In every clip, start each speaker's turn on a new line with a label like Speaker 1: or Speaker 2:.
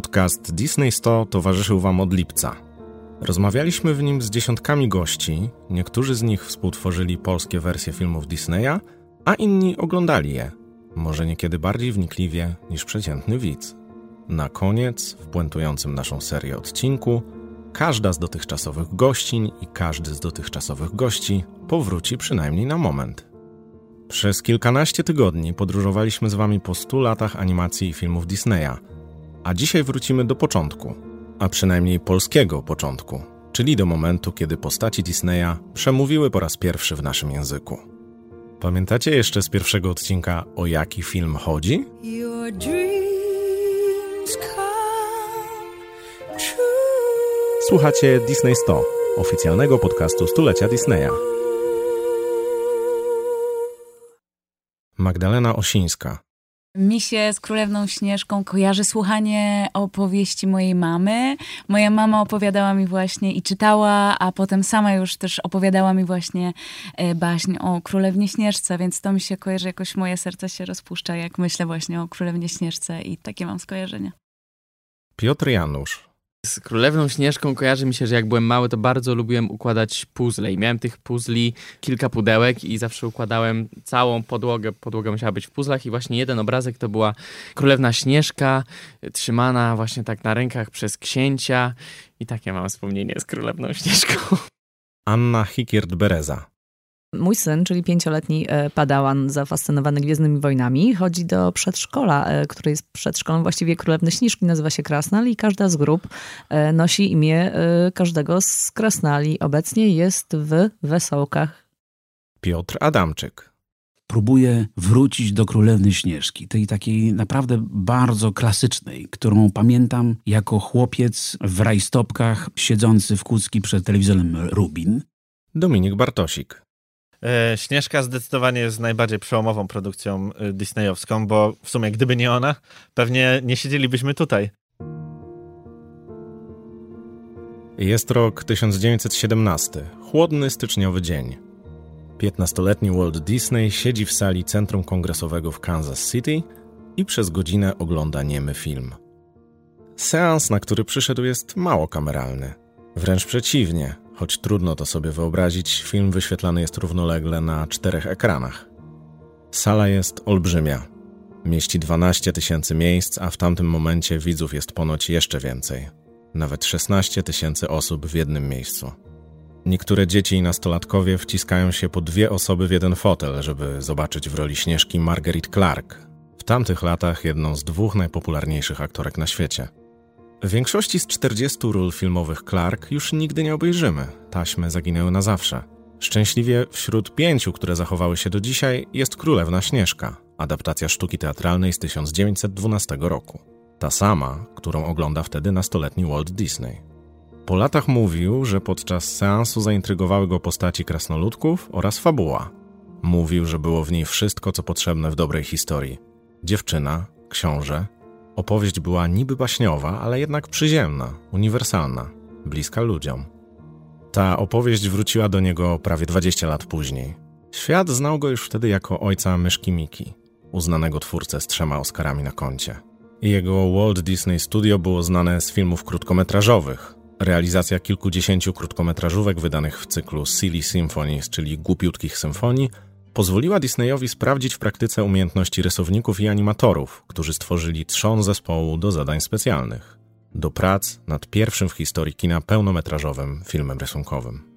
Speaker 1: Podcast Disney 100 towarzyszył Wam od lipca. Rozmawialiśmy w nim z dziesiątkami gości, niektórzy z nich współtworzyli polskie wersje filmów Disneya, a inni oglądali je, może niekiedy bardziej wnikliwie niż przeciętny widz. Na koniec, w puentującym naszą serię odcinku, każda z dotychczasowych gościń i każdy z dotychczasowych gości powróci przynajmniej na moment. Przez kilkanaście tygodni podróżowaliśmy z Wami po 100 latach animacji i filmów Disneya, a dzisiaj wrócimy do początku, a przynajmniej polskiego początku, czyli do momentu, kiedy postaci Disneya przemówiły po raz pierwszy w naszym języku. Pamiętacie jeszcze z pierwszego odcinka, o jaki film chodzi? Słuchacie Disney 100, oficjalnego podcastu stulecia Disneya. Magdalena Osińska.
Speaker 2: Mi się z Królewną Śnieżką kojarzy słuchanie opowieści mojej mamy. Moja mama opowiadała mi właśnie i czytała, a potem sama już też opowiadała mi właśnie e, baśń o Królewnie Śnieżce, więc to mi się kojarzy, jakoś moje serce się rozpuszcza, jak myślę właśnie o Królewnie Śnieżce i takie mam skojarzenia.
Speaker 1: Piotr Janusz.
Speaker 3: Z Królewną Śnieżką kojarzy mi się, że jak byłem mały, to bardzo lubiłem układać puzzle i miałem tych puzli kilka pudełek i zawsze układałem całą podłogę. Podłoga musiała być w puzzlach i właśnie jeden obrazek to była Królewna Śnieżka, trzymana właśnie tak na rękach przez księcia i takie mam wspomnienie z Królewną Śnieżką.
Speaker 1: Anna Hikiert-Bereza.
Speaker 4: Mój syn, czyli pięcioletni e, padałan zafascynowany Gwiezdnymi Wojnami, chodzi do przedszkola, e, które jest przedszkolem właściwie Królewny Śnieżki, nazywa się Krasnal i każda z grup e, nosi imię każdego z Krasnali. Obecnie jest w Wesołkach.
Speaker 1: Piotr Adamczyk.
Speaker 5: Próbuję wrócić do Królewny Śnieżki, tej takiej naprawdę bardzo klasycznej, którą pamiętam jako chłopiec w rajstopkach siedzący w kucki przed telewizorem Rubin.
Speaker 1: Dominik Bartosik.
Speaker 6: E, Śnieżka zdecydowanie jest najbardziej przełomową produkcją e, disneyowską, bo w sumie gdyby nie ona, pewnie nie siedzielibyśmy tutaj.
Speaker 1: Jest rok 1917, chłodny styczniowy dzień. 15-letni Walt Disney siedzi w sali Centrum Kongresowego w Kansas City i przez godzinę ogląda niemy film. Seans, na który przyszedł, jest mało kameralny. Wręcz przeciwnie, Choć trudno to sobie wyobrazić, film wyświetlany jest równolegle na czterech ekranach. Sala jest olbrzymia. Mieści 12 tysięcy miejsc, a w tamtym momencie widzów jest ponoć jeszcze więcej. Nawet 16 tysięcy osób w jednym miejscu. Niektóre dzieci i nastolatkowie wciskają się po dwie osoby w jeden fotel, żeby zobaczyć w roli Śnieżki Margaret Clark, w tamtych latach jedną z dwóch najpopularniejszych aktorek na świecie. Większości z 40 ról filmowych Clark już nigdy nie obejrzymy. Taśmy zaginęły na zawsze. Szczęśliwie wśród pięciu, które zachowały się do dzisiaj, jest Królewna Śnieżka, adaptacja sztuki teatralnej z 1912 roku. Ta sama, którą ogląda wtedy nastoletni Walt Disney. Po latach mówił, że podczas seansu zaintrygowały go postaci krasnoludków oraz fabuła. Mówił, że było w niej wszystko, co potrzebne w dobrej historii. Dziewczyna, książę, Opowieść była niby baśniowa, ale jednak przyziemna, uniwersalna, bliska ludziom. Ta opowieść wróciła do niego prawie 20 lat później. Świat znał go już wtedy jako ojca myszki Miki, uznanego twórcę z trzema Oscarami na koncie. Jego Walt Disney Studio było znane z filmów krótkometrażowych. Realizacja kilkudziesięciu krótkometrażówek wydanych w cyklu Silly Symphonies, czyli głupiutkich symfonii, pozwoliła Disneyowi sprawdzić w praktyce umiejętności rysowników i animatorów, którzy stworzyli trzon zespołu do zadań specjalnych, do prac nad pierwszym w historii kina pełnometrażowym filmem rysunkowym.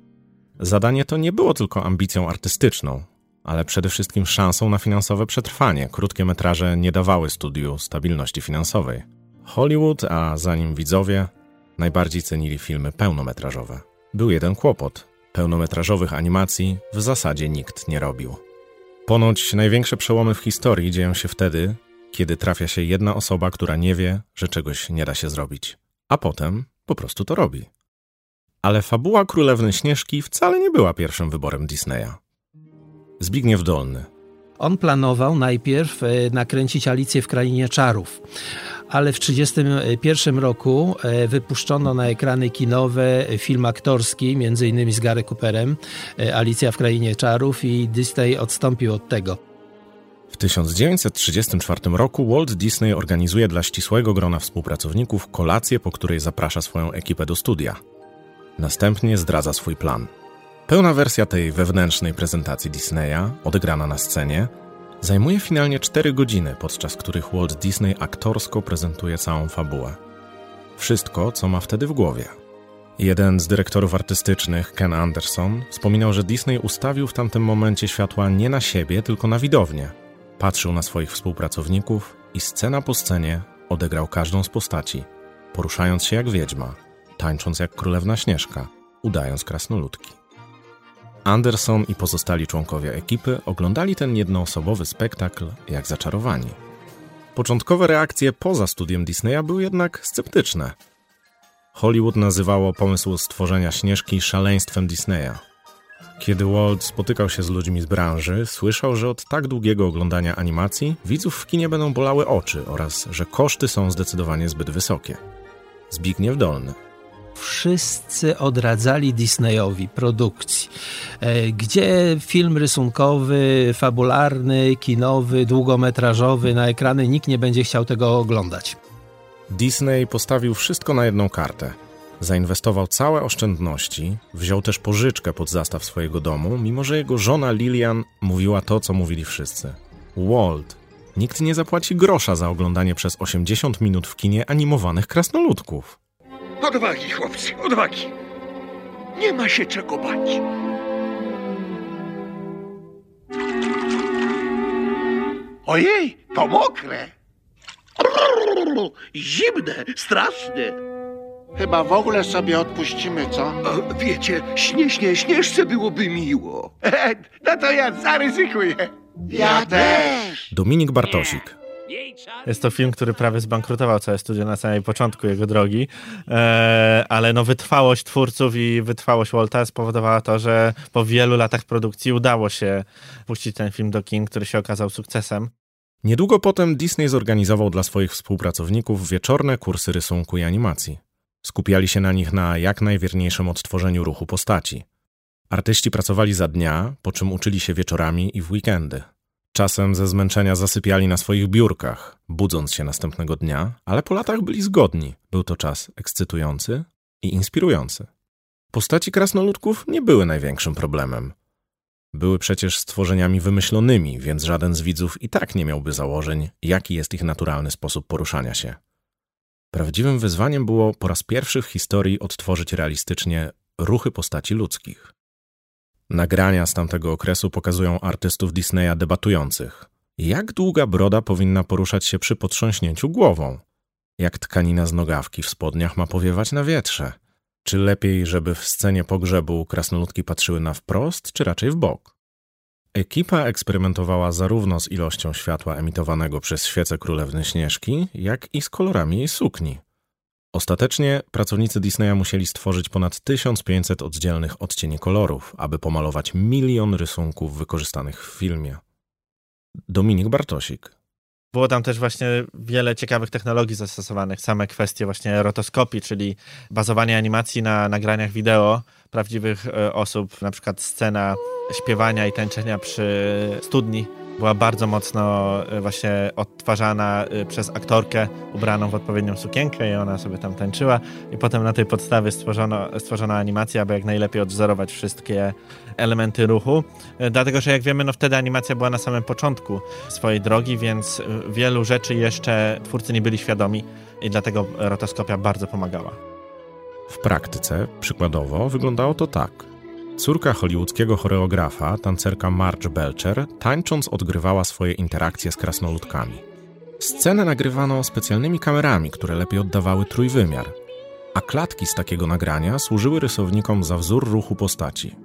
Speaker 1: Zadanie to nie było tylko ambicją artystyczną, ale przede wszystkim szansą na finansowe przetrwanie. Krótkie metraże nie dawały studiu stabilności finansowej. Hollywood, a za nim widzowie, najbardziej cenili filmy pełnometrażowe. Był jeden kłopot. Pełnometrażowych animacji w zasadzie nikt nie robił. Ponoć największe przełomy w historii dzieją się wtedy, kiedy trafia się jedna osoba, która nie wie, że czegoś nie da się zrobić, a potem po prostu to robi. Ale fabuła Królewny Śnieżki wcale nie była pierwszym wyborem Disneya. Zbigniew Dolny.
Speaker 7: On planował najpierw e, nakręcić Alicję w Krainie Czarów ale w 1931 roku e, wypuszczono na ekrany kinowe film aktorski, między innymi z Gary Cooperem, e, Alicja w Krainie Czarów i Disney odstąpił od tego.
Speaker 1: W 1934 roku Walt Disney organizuje dla ścisłego grona współpracowników kolację, po której zaprasza swoją ekipę do studia. Następnie zdradza swój plan. Pełna wersja tej wewnętrznej prezentacji Disneya, odegrana na scenie, zajmuje finalnie 4 godziny, podczas których Walt Disney aktorsko prezentuje całą fabułę. Wszystko, co ma wtedy w głowie. Jeden z dyrektorów artystycznych, Ken Anderson, wspominał, że Disney ustawił w tamtym momencie światła nie na siebie, tylko na widownię. Patrzył na swoich współpracowników i scena po scenie odegrał każdą z postaci, poruszając się jak wiedźma, tańcząc jak królewna Śnieżka, udając krasnoludki. Anderson i pozostali członkowie ekipy oglądali ten jednoosobowy spektakl jak zaczarowani. Początkowe reakcje poza studiem Disneya były jednak sceptyczne. Hollywood nazywało pomysł stworzenia Śnieżki szaleństwem Disneya. Kiedy Walt spotykał się z ludźmi z branży, słyszał, że od tak długiego oglądania animacji widzów w kinie będą bolały oczy oraz że koszty są zdecydowanie zbyt wysokie. Zbigniew Dolny
Speaker 7: wszyscy odradzali Disneyowi produkcji. E, gdzie film rysunkowy, fabularny, kinowy, długometrażowy na ekrany, nikt nie będzie chciał tego oglądać.
Speaker 1: Disney postawił wszystko na jedną kartę. Zainwestował całe oszczędności, wziął też pożyczkę pod zastaw swojego domu, mimo że jego żona Lilian mówiła to, co mówili wszyscy. Walt, nikt nie zapłaci grosza za oglądanie przez 80 minut w kinie animowanych krasnoludków.
Speaker 8: Odwagi, chłopcy, odwagi. Nie ma się czego bać. Ojej, to mokre. Zimne, straszne.
Speaker 9: Chyba w ogóle sobie odpuścimy, co?
Speaker 8: O, wiecie, śnie, śnie, śnieżce byłoby miło. No to ja zaryzykuję.
Speaker 9: Ja też.
Speaker 1: Dominik Bartosik,
Speaker 6: Jest to film, który prawie zbankrutował całe studio na samym początku jego drogi, e, ale no wytrwałość twórców i wytrwałość Walta spowodowała to, że po wielu latach produkcji udało się puścić ten film do kin, który się okazał sukcesem.
Speaker 1: Niedługo potem Disney zorganizował dla swoich współpracowników wieczorne kursy rysunku i animacji. Skupiali się na nich na jak najwierniejszym odtworzeniu ruchu postaci. Artyści pracowali za dnia, po czym uczyli się wieczorami i w weekendy. Czasem ze zmęczenia zasypiali na swoich biurkach, budząc się następnego dnia, ale po latach byli zgodni. Był to czas ekscytujący i inspirujący. Postaci krasnoludków nie były największym problemem. Były przecież stworzeniami wymyślonymi, więc żaden z widzów i tak nie miałby założeń, jaki jest ich naturalny sposób poruszania się. Prawdziwym wyzwaniem było po raz pierwszy w historii odtworzyć realistycznie ruchy postaci ludzkich. Nagrania z tamtego okresu pokazują artystów Disneya debatujących. Jak długa broda powinna poruszać się przy potrząśnięciu głową? Jak tkanina z nogawki w spodniach ma powiewać na wietrze? Czy lepiej, żeby w scenie pogrzebu krasnoludki patrzyły na wprost, czy raczej w bok? Ekipa eksperymentowała zarówno z ilością światła emitowanego przez świece królewny Śnieżki, jak i z kolorami jej sukni. Ostatecznie pracownicy Disneya musieli stworzyć ponad 1500 oddzielnych odcieni kolorów, aby pomalować milion rysunków wykorzystanych w filmie. Dominik Bartosik.
Speaker 6: Było tam też właśnie wiele ciekawych technologii zastosowanych, same kwestie właśnie rotoskopii, czyli bazowanie animacji na nagraniach wideo prawdziwych e, osób, na przykład scena śpiewania i tańczenia przy studni była bardzo mocno e, właśnie odtwarzana e, przez aktorkę ubraną w odpowiednią sukienkę i ona sobie tam tańczyła i potem na tej podstawie stworzono, stworzono animację, aby jak najlepiej odwzorować wszystkie elementy ruchu. E, dlatego, że jak wiemy, no wtedy animacja była na samym początku swojej drogi, więc wielu rzeczy jeszcze twórcy nie byli świadomi i dlatego rotoskopia bardzo pomagała.
Speaker 1: W praktyce, przykładowo, wyglądało to tak – Córka hollywoodzkiego choreografa, tancerka Marge Belcher, tańcząc odgrywała swoje interakcje z krasnoludkami. Scenę nagrywano specjalnymi kamerami, które lepiej oddawały trójwymiar, a klatki z takiego nagrania służyły rysownikom za wzór ruchu postaci.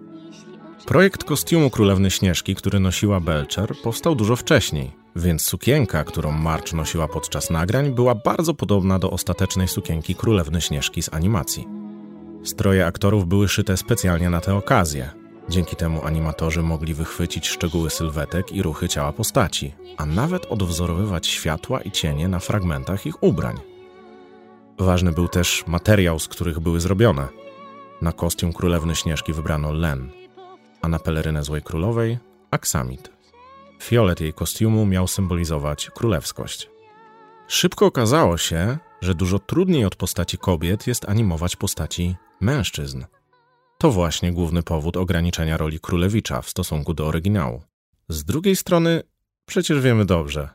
Speaker 1: Projekt kostiumu Królewny Śnieżki, który nosiła Belcher, powstał dużo wcześniej, więc sukienka, którą Marge nosiła podczas nagrań, była bardzo podobna do ostatecznej sukienki Królewny Śnieżki z animacji. Stroje aktorów były szyte specjalnie na tę okazję. Dzięki temu animatorzy mogli wychwycić szczegóły sylwetek i ruchy ciała postaci, a nawet odwzorowywać światła i cienie na fragmentach ich ubrań. Ważny był też materiał, z których były zrobione. Na kostium królewny Śnieżki wybrano len, a na pelerynę Złej Królowej aksamit. Fiolet jej kostiumu miał symbolizować królewskość. Szybko okazało się, że dużo trudniej od postaci kobiet jest animować postaci mężczyzn. To właśnie główny powód ograniczenia roli królewicza w stosunku do oryginału. Z drugiej strony, przecież wiemy dobrze,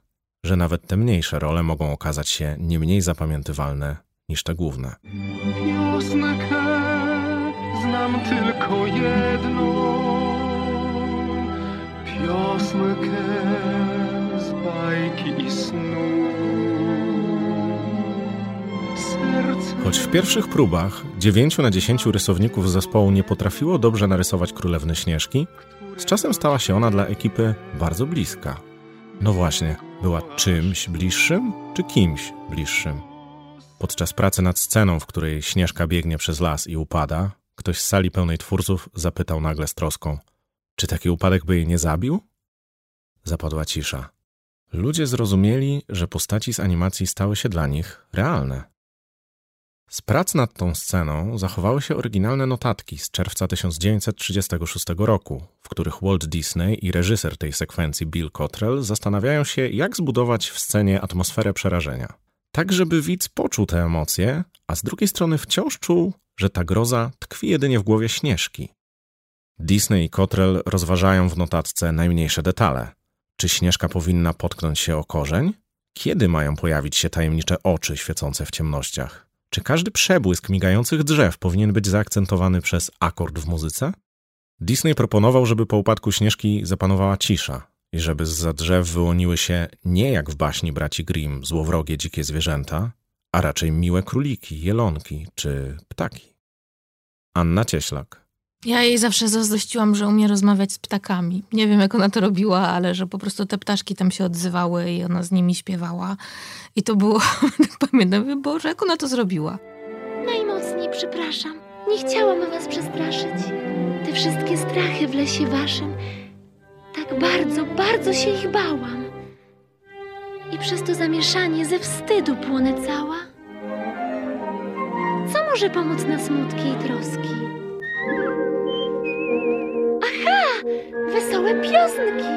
Speaker 1: że nawet te mniejsze role mogą okazać się nie mniej zapamiętywalne niż te główne.
Speaker 10: Piosenkę znam tylko jedną. Piosenkę z bajki i snu.
Speaker 1: Choć w pierwszych próbach 9 na 10 rysowników zespołu nie potrafiło dobrze narysować królewny Śnieżki, z czasem stała się ona dla ekipy bardzo bliska. No właśnie, była czymś bliższym czy kimś bliższym? Podczas pracy nad sceną, w której Śnieżka biegnie przez las i upada, ktoś z sali pełnej twórców zapytał nagle z troską: Czy taki upadek by jej nie zabił? Zapadła cisza. Ludzie zrozumieli, że postaci z animacji stały się dla nich realne. Z prac nad tą sceną zachowały się oryginalne notatki z czerwca 1936 roku, w których Walt Disney i reżyser tej sekwencji Bill Cottrell zastanawiają się, jak zbudować w scenie atmosferę przerażenia. Tak, żeby widz poczuł te emocje, a z drugiej strony wciąż czuł, że ta groza tkwi jedynie w głowie Śnieżki. Disney i Cottrell rozważają w notatce najmniejsze detale. Czy Śnieżka powinna potknąć się o korzeń? Kiedy mają pojawić się tajemnicze oczy świecące w ciemnościach? Czy każdy przebłysk migających drzew powinien być zaakcentowany przez akord w muzyce? Disney proponował, żeby po upadku Śnieżki zapanowała cisza i żeby z drzew wyłoniły się nie jak w baśni braci Grimm złowrogie dzikie zwierzęta, a raczej miłe króliki, jelonki czy ptaki. Anna Cieślak.
Speaker 11: Ja jej zawsze zazdrościłam, że umie rozmawiać z ptakami. Nie wiem, jak ona to robiła, ale że po prostu te ptaszki tam się odzywały i ona z nimi śpiewała. I to było, tak pamiętam, Boże, jak ona to zrobiła?
Speaker 12: Najmocniej przepraszam. Nie chciałam was przestraszyć. Te wszystkie strachy w lesie waszym. Tak bardzo, bardzo się ich bałam. I przez to zamieszanie ze wstydu płonę cała. Co może pomóc na smutki i troski? Wesołe piosenki!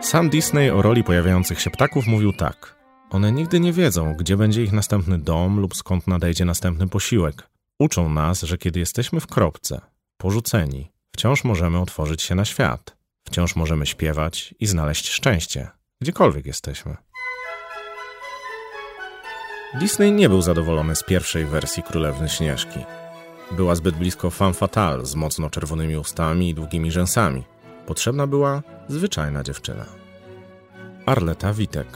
Speaker 1: Sam Disney o roli pojawiających się ptaków mówił tak. One nigdy nie wiedzą, gdzie będzie ich następny dom lub skąd nadejdzie następny posiłek. Uczą nas, że kiedy jesteśmy w kropce, porzuceni, wciąż możemy otworzyć się na świat. Wciąż możemy śpiewać i znaleźć szczęście, gdziekolwiek jesteśmy. Disney nie był zadowolony z pierwszej wersji Królewny Śnieżki. Była zbyt blisko femme fatale z mocno czerwonymi ustami i długimi rzęsami. Potrzebna była zwyczajna dziewczyna. Arleta Witek.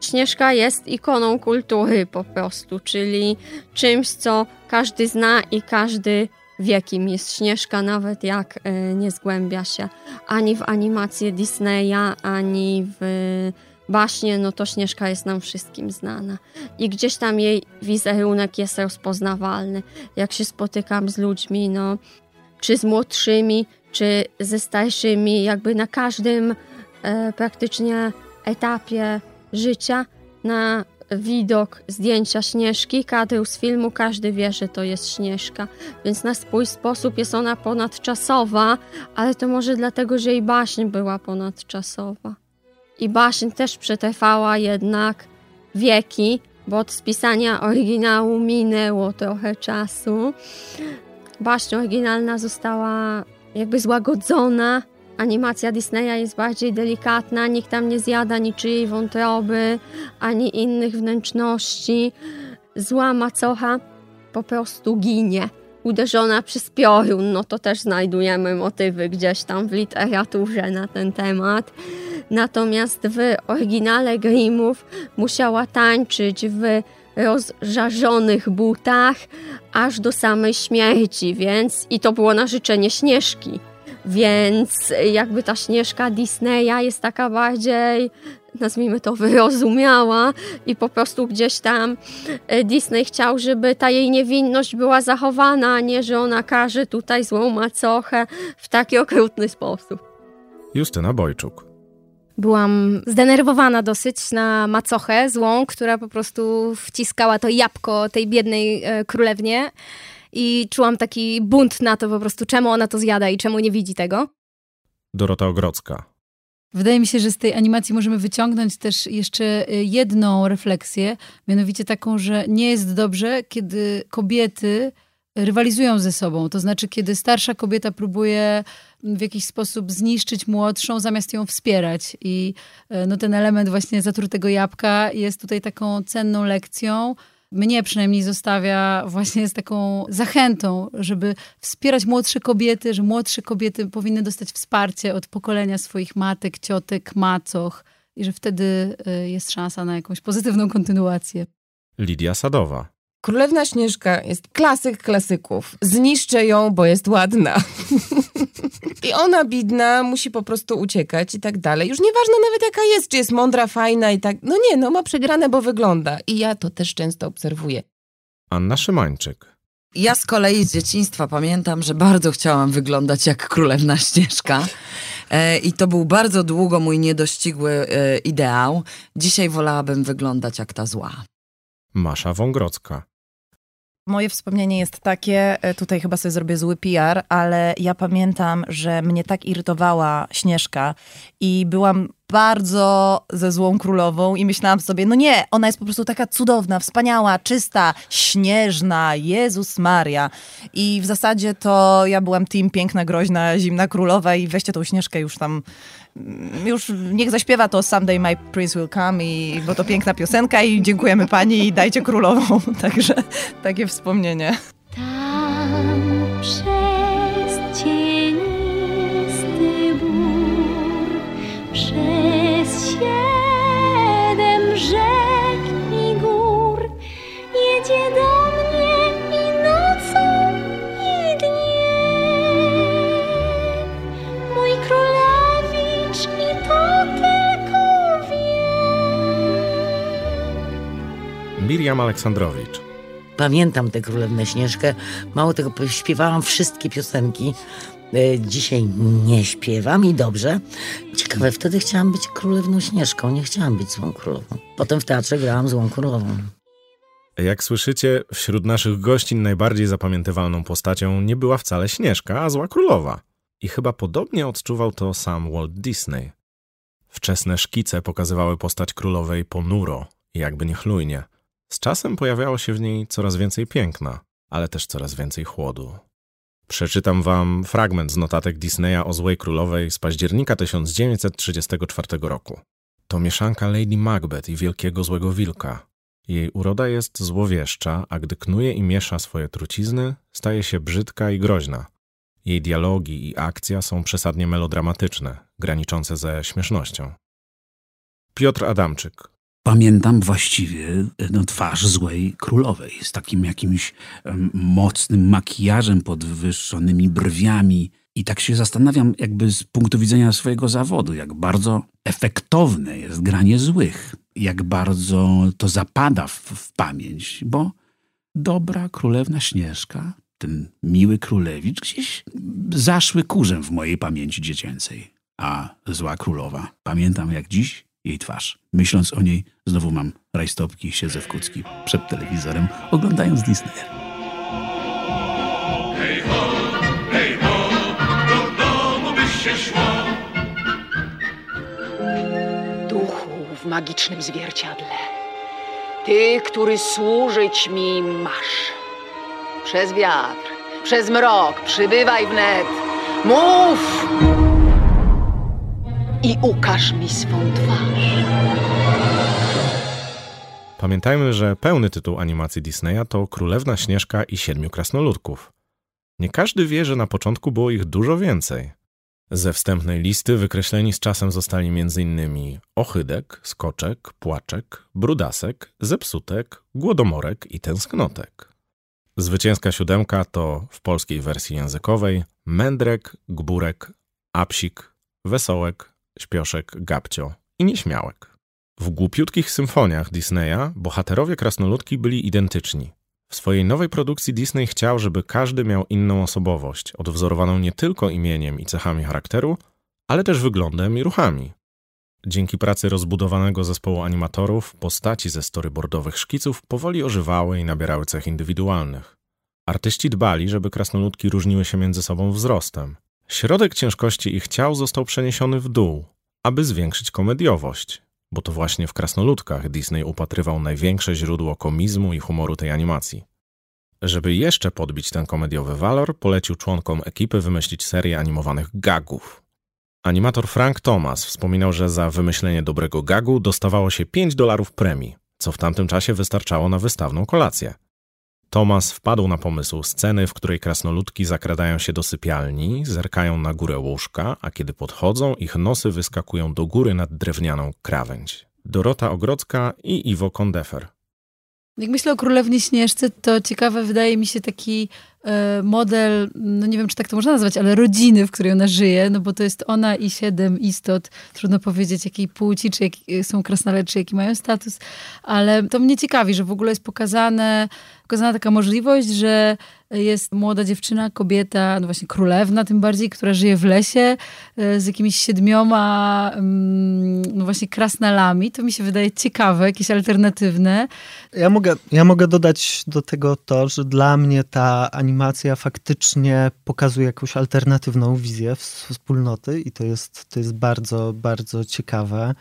Speaker 13: Śnieżka jest ikoną kultury po prostu, czyli czymś, co każdy zna i każdy wie, kim jest Śnieżka, nawet jak e, nie zgłębia się ani w animację Disneya, ani w baśnie, no to Śnieżka jest nam wszystkim znana. I gdzieś tam jej wizerunek jest rozpoznawalny. Jak się spotykam z ludźmi, no, czy z młodszymi, czy ze starszymi, jakby na każdym e, praktycznie etapie życia, na widok zdjęcia Śnieżki, kadru z filmu, każdy wie, że to jest Śnieżka. Więc na swój sposób jest ona ponadczasowa, ale to może dlatego, że jej baśń była ponadczasowa. I baśń też przetrwała jednak wieki, bo od spisania oryginału minęło trochę czasu. Baśń oryginalna została jakby złagodzona. Animacja Disneya jest bardziej delikatna, nikt tam nie zjada niczyjej wątroby, ani innych wnętrzności. Zła macocha po prostu ginie. Uderzona przez piorun, no to też znajdujemy motywy gdzieś tam w literaturze na ten temat. Natomiast w oryginale Grimmów musiała tańczyć w rozżarzonych butach aż do samej śmierci, więc i to było na życzenie Śnieżki. Więc jakby ta Śnieżka Disneya jest taka bardziej nazwijmy to, wyrozumiała i po prostu gdzieś tam e, Disney chciał, żeby ta jej niewinność była zachowana, a nie, że ona każe tutaj złą macochę w taki okrutny sposób.
Speaker 1: Justyna Bojczuk.
Speaker 14: Byłam zdenerwowana dosyć na macochę złą, która po prostu wciskała to jabłko tej biednej e, królewnie i czułam taki bunt na to po prostu, czemu ona to zjada i czemu nie widzi tego.
Speaker 1: Dorota Ogrodzka.
Speaker 15: Wydaje mi się, że z tej animacji możemy wyciągnąć też jeszcze y, jedną refleksję, mianowicie taką, że nie jest dobrze, kiedy kobiety rywalizują ze sobą. To znaczy, kiedy starsza kobieta próbuje w jakiś sposób zniszczyć młodszą, zamiast ją wspierać. I y, no, ten element właśnie zatrutego jabłka jest tutaj taką cenną lekcją, mnie przynajmniej zostawia właśnie z taką zachętą, żeby wspierać młodsze kobiety, że młodsze kobiety powinny dostać wsparcie od pokolenia swoich matek, ciotek, macoch i że wtedy y, jest szansa na jakąś pozytywną kontynuację.
Speaker 1: Lidia Sadowa.
Speaker 16: Królewna Śnieżka jest klasyk klasyków. Zniszczę ją, bo jest ładna. I ona, bidna, musi po prostu uciekać i tak dalej. Już nieważne nawet jaka jest, czy jest mądra, fajna i tak. No nie, no ma przegrane, bo wygląda. I ja to też często obserwuję.
Speaker 1: Anna Szymańczyk.
Speaker 17: Ja z kolei z dzieciństwa pamiętam, że bardzo chciałam wyglądać jak królewna Śnieżka. E, I to był bardzo długo mój niedościgły e, ideał. Dzisiaj wolałabym wyglądać jak ta zła.
Speaker 1: Masza Wągrodzka.
Speaker 18: Moje wspomnienie jest takie, e, tutaj chyba sobie zrobię zły PR, ale ja pamiętam, że mnie tak irytowała Śnieżka i byłam bardzo ze złą królową i myślałam sobie, no nie, ona jest po prostu taka cudowna, wspaniała, czysta, śnieżna, Jezus Maria. I w zasadzie to ja byłam team piękna, groźna, zimna królowa i weźcie tą Śnieżkę już tam, mm, już niech zaśpiewa to Someday My Prince Will Come, i, bo to piękna piosenka i dziękujemy pani i dajcie królową. Także takie wspomnienie.
Speaker 12: Tam
Speaker 1: Miriam Aleksandrowicz.
Speaker 19: Pamiętam tę Królewnę Śnieżkę. Mało tego, śpiewałam wszystkie piosenki. E, Dzisiaj nie śpiewam i dobrze. Ciekawe, wtedy chciałam być Królewną Śnieżką, nie chciałam być złą królową. Potem w teatrze grałam złą królową.
Speaker 1: Jak słyszycie, wśród naszych gościń najbardziej zapamiętywalną postacią nie była wcale Śnieżka, a Zła Królowa. I chyba podobnie odczuwał to sam Walt Disney. Wczesne szkice pokazywały postać królowej ponuro jakby niechlujnie. Z czasem pojawiało się w niej coraz więcej piękna, ale też coraz więcej chłodu. Przeczytam wam fragment z notatek Disneya o Złej Królowej z października 1934 roku. To mieszanka Lady Macbeth i Wielkiego Złego Wilka. Jej uroda jest złowieszcza, a gdy knuje i miesza swoje trucizny, staje się brzydka i groźna. Jej dialogi i akcja są przesadnie melodramatyczne, graniczące ze śmiesznością. Piotr Adamczyk,
Speaker 5: Pamiętam właściwie no, twarz złej królowej z takim jakimś mocnym makijażem, podwyższonymi brwiami. I tak się zastanawiam, jakby z punktu widzenia swojego zawodu, jak bardzo efektowne jest granie złych, jak bardzo to zapada w, w pamięć, bo dobra królewna Śnieżka, ten miły królewicz, gdzieś zaszły kurzem w mojej pamięci dziecięcej. A zła królowa, pamiętam jak dziś jej twarz. Myśląc o niej, znowu mam rajstopki, siedzę w kucki przed telewizorem, oglądając Disneya.
Speaker 10: Hej ho, hej ho, do domu byś się szło.
Speaker 20: Duchu w magicznym zwierciadle. Ty, który służyć mi masz. Przez wiatr, przez mrok, przybywaj wnet. Mów! I ukaż mi swą twarz.
Speaker 1: Pamiętajmy, że pełny tytuł animacji Disneya to Królewna Śnieżka i Siedmiu Krasnoludków. Nie każdy wie, że na początku było ich dużo więcej. Ze wstępnej listy wykreśleni z czasem zostali m.in. Ochydek, Skoczek, Płaczek, Brudasek, Zepsutek, Głodomorek i Tęsknotek. Zwycięska siódemka to w polskiej wersji językowej Mędrek, Gburek, Apsik, Wesołek, Śpioszek, Gabcio i Nieśmiałek. W głupiutkich symfoniach Disneya bohaterowie krasnoludki byli identyczni. W swojej nowej produkcji Disney chciał, żeby każdy miał inną osobowość, odwzorowaną nie tylko imieniem i cechami charakteru, ale też wyglądem i ruchami. Dzięki pracy rozbudowanego zespołu animatorów, postaci ze storyboardowych szkiców powoli ożywały i nabierały cech indywidualnych. Artyści dbali, żeby krasnoludki różniły się między sobą wzrostem. Środek ciężkości ich ciał został przeniesiony w dół, aby zwiększyć komediowość, bo to właśnie w Krasnoludkach Disney upatrywał największe źródło komizmu i humoru tej animacji. Żeby jeszcze podbić ten komediowy walor, polecił członkom ekipy wymyślić serię animowanych gagów. Animator Frank Thomas wspominał, że za wymyślenie dobrego gagu dostawało się 5 dolarów premii, co w tamtym czasie wystarczało na wystawną kolację. Thomas wpadł na pomysł sceny, w której krasnoludki zakradają się do sypialni, zerkają na górę łóżka, a kiedy podchodzą, ich nosy wyskakują do góry nad drewnianą krawędź. Dorota Ogrodzka i Iwo Kondefer.
Speaker 15: Jak myślę o Królewnie Śnieżce, to ciekawe wydaje mi się taki model, no nie wiem, czy tak to można nazwać, ale rodziny, w której ona żyje, no bo to jest ona i siedem istot, trudno powiedzieć jakiej płci, czy jak, są krasnale, czy jaki mają status, ale to mnie ciekawi, że w ogóle jest pokazane, pokazana taka możliwość, że jest młoda dziewczyna, kobieta, no właśnie królewna tym bardziej, która żyje w lesie e, z jakimiś siedmioma mm, no właśnie krasnalami. To mi się wydaje ciekawe, jakieś alternatywne.
Speaker 21: Ja mogę, ja mogę dodać do tego to, że dla mnie ta animacja faktycznie pokazuje jakąś alternatywną wizję wspólnoty i to jest, to jest bardzo, bardzo ciekawe.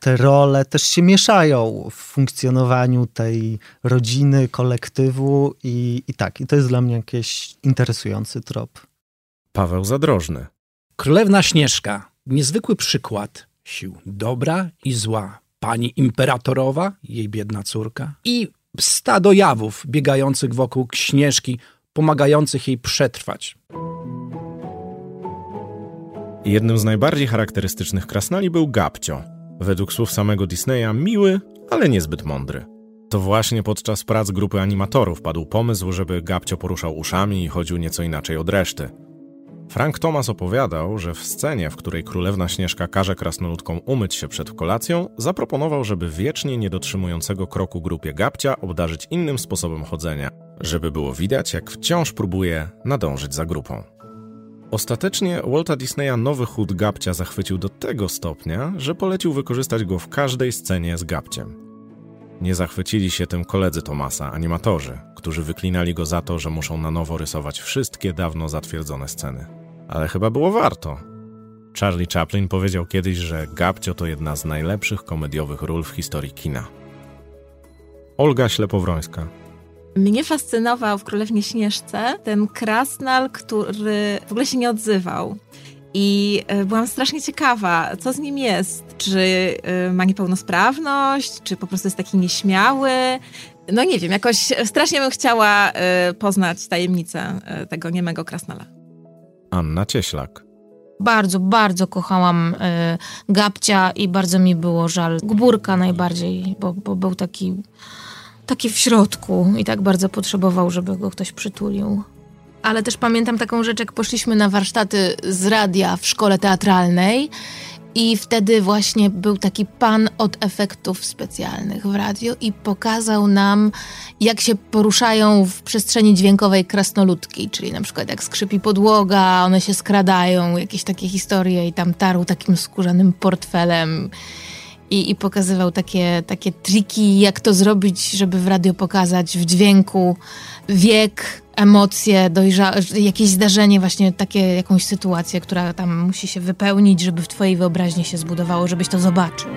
Speaker 21: Te role też się mieszają w funkcjonowaniu tej rodziny, kolektywu i, i tak, i to jest dla mnie jakiś interesujący trop.
Speaker 1: Paweł Zadrożny.
Speaker 5: Królewna Śnieżka. Niezwykły przykład sił dobra i zła. Pani imperatorowa, jej biedna córka i stado jawów biegających wokół Śnieżki, pomagających jej przetrwać.
Speaker 1: Jednym z najbardziej charakterystycznych krasnali był Gabcio. Według słów samego Disneya miły, ale niezbyt mądry. To właśnie podczas prac grupy animatorów padł pomysł, żeby Gabcio poruszał uszami i chodził nieco inaczej od reszty. Frank Thomas opowiadał, że w scenie, w której królewna Śnieżka każe krasnoludkom umyć się przed kolacją, zaproponował, żeby wiecznie niedotrzymującego kroku grupie Gabcia obdarzyć innym sposobem chodzenia, żeby było widać, jak wciąż próbuje nadążyć za grupą. Ostatecznie Walta Disneya nowy chód Gabcia zachwycił do tego stopnia, że polecił wykorzystać go w każdej scenie z Gabciem. Nie zachwycili się tym koledzy Tomasa, animatorzy, którzy wyklinali go za to, że muszą na nowo rysować wszystkie dawno zatwierdzone sceny. Ale chyba było warto. Charlie Chaplin powiedział kiedyś, że Gabcio to jedna z najlepszych komediowych ról w historii kina. Olga Ślepowrońska.
Speaker 11: Mnie fascynował w Królewnie Śnieżce ten krasnal, który w ogóle się nie odzywał. I e, byłam strasznie ciekawa, co z nim jest. Czy e, ma niepełnosprawność, czy po prostu jest taki nieśmiały. No nie wiem, jakoś strasznie bym chciała e, poznać tajemnicę tego niemego krasnala.
Speaker 1: Anna Cieślak.
Speaker 11: Bardzo, bardzo kochałam Gabcia i bardzo mi było żal Gburka najbardziej, bo, bo był taki, taki w środku i tak bardzo potrzebował, żeby go ktoś przytulił ale też pamiętam taką rzecz, jak poszliśmy na warsztaty z radia w szkole teatralnej. I wtedy właśnie był taki pan od efektów specjalnych w radio i pokazał nam, jak się poruszają w przestrzeni dźwiękowej krasnoludki, czyli na przykład jak skrzypi podłoga, one się skradają, jakieś takie historie i tam tarł takim skórzanym portfelem i, i pokazywał takie, takie triki, jak to zrobić, żeby w radio pokazać w dźwięku wiek, emocje, dojrza- jakieś zdarzenie, właśnie takie, jakąś sytuację, która tam musi się wypełnić, żeby w twojej wyobraźni się zbudowało, żebyś to zobaczył.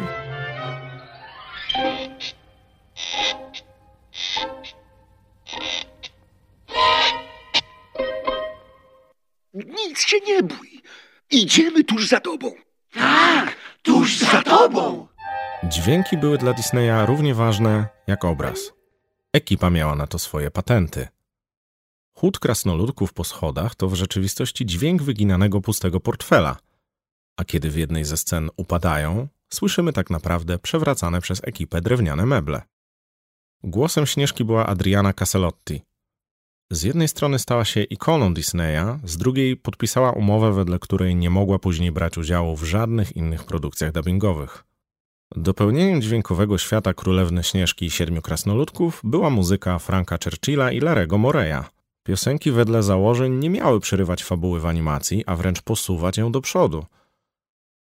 Speaker 8: Nic się nie bój. Idziemy tuż za tobą. Tak, tuż za tobą.
Speaker 1: Dźwięki były dla Disneya równie ważne jak obraz. Ekipa miała na to swoje patenty. Chód krasnoludków po schodach to w rzeczywistości dźwięk wyginanego pustego portfela, a kiedy w jednej ze scen upadają, słyszymy tak naprawdę przewracane przez ekipę drewniane meble. Głosem Śnieżki była Adriana Caselotti. Z jednej strony stała się ikoną Disneya, z drugiej podpisała umowę, wedle której nie mogła później brać udziału w żadnych innych produkcjach dubbingowych. Dopełnieniem dźwiękowego świata Królewny Śnieżki i Siedmiu Krasnoludków była muzyka Franka Churchilla i Larego Moreya. Piosenki wedle założeń nie miały przerywać fabuły w animacji, a wręcz posuwać ją do przodu.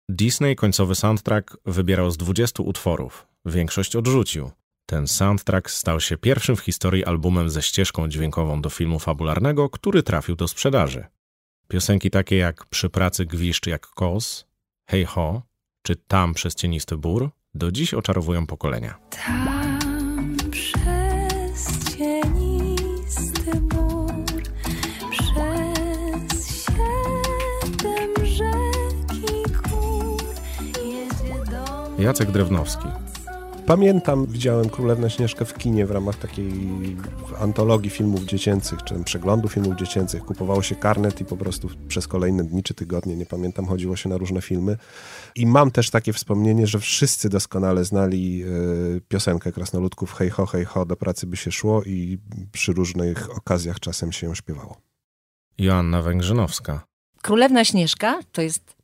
Speaker 1: Disney końcowy soundtrack wybierał z 20 utworów, większość odrzucił. Ten soundtrack stał się pierwszym w historii albumem ze ścieżką dźwiękową do filmu fabularnego, który trafił do sprzedaży. Piosenki takie jak Przy pracy gwiszcz jak kos, Hey Ho, czy Tam przez cienisty bór do dziś oczarowują pokolenia.
Speaker 22: Tam przez cienisty bór, przez siedem rzek i gór jedzie
Speaker 1: Jacek Drewnowski.
Speaker 23: Pamiętam, widziałem Królewną Śnieżkę w kinie w ramach takiej antologii filmów dziecięcych, czy przeglądu filmów dziecięcych. Kupowało się karnet i po prostu przez kolejne dni czy tygodnie, nie pamiętam, chodziło się na różne filmy. I mam też takie wspomnienie, że wszyscy doskonale znali y, piosenkę Krasnoludków Hej ho, hej ho, do pracy by się szło i przy różnych okazjach czasem się ją śpiewało.
Speaker 1: Joanna Węgrzynowska.
Speaker 24: Królewna Śnieżka to jest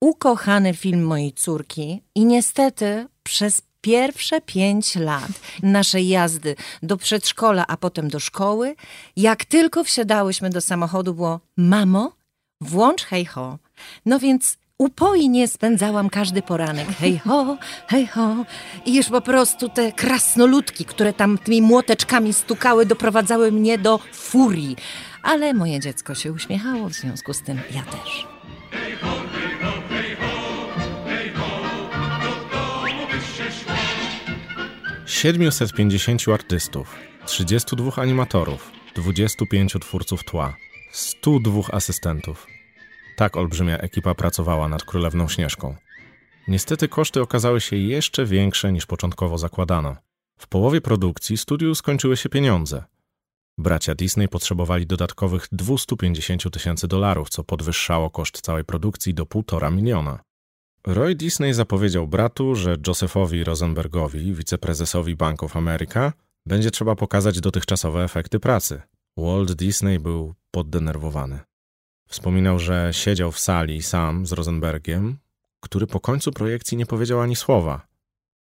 Speaker 24: ukochany film mojej córki i niestety przez pierwsze pięć lat naszej jazdy do przedszkola, a potem do szkoły, jak tylko wsiadałyśmy do samochodu, było mamo, włącz hej ho. No więc upojnie spędzałam każdy poranek. Hej ho, hej ho. I już po prostu te krasnoludki, które tam tymi młoteczkami stukały, doprowadzały mnie do furii. Ale moje dziecko się uśmiechało, w związku z tym ja też.
Speaker 1: 750 artystów, 32 animatorów, 25 twórców tła, 102 asystentów. Tak olbrzymia ekipa pracowała nad Królewną Śnieżką. Niestety koszty okazały się jeszcze większe niż początkowo zakładano. W połowie produkcji studiu skończyły się pieniądze. Bracia Disney potrzebowali dodatkowych 250 tysięcy dolarów, co podwyższało koszt całej produkcji do 1,5 miliona. Roy Disney zapowiedział bratu, że Josephowi Rosenbergowi, wiceprezesowi Bank of America, będzie trzeba pokazać dotychczasowe efekty pracy. Walt Disney był poddenerwowany. Wspominał, że siedział w sali sam z Rosenbergiem, który po końcu projekcji nie powiedział ani słowa.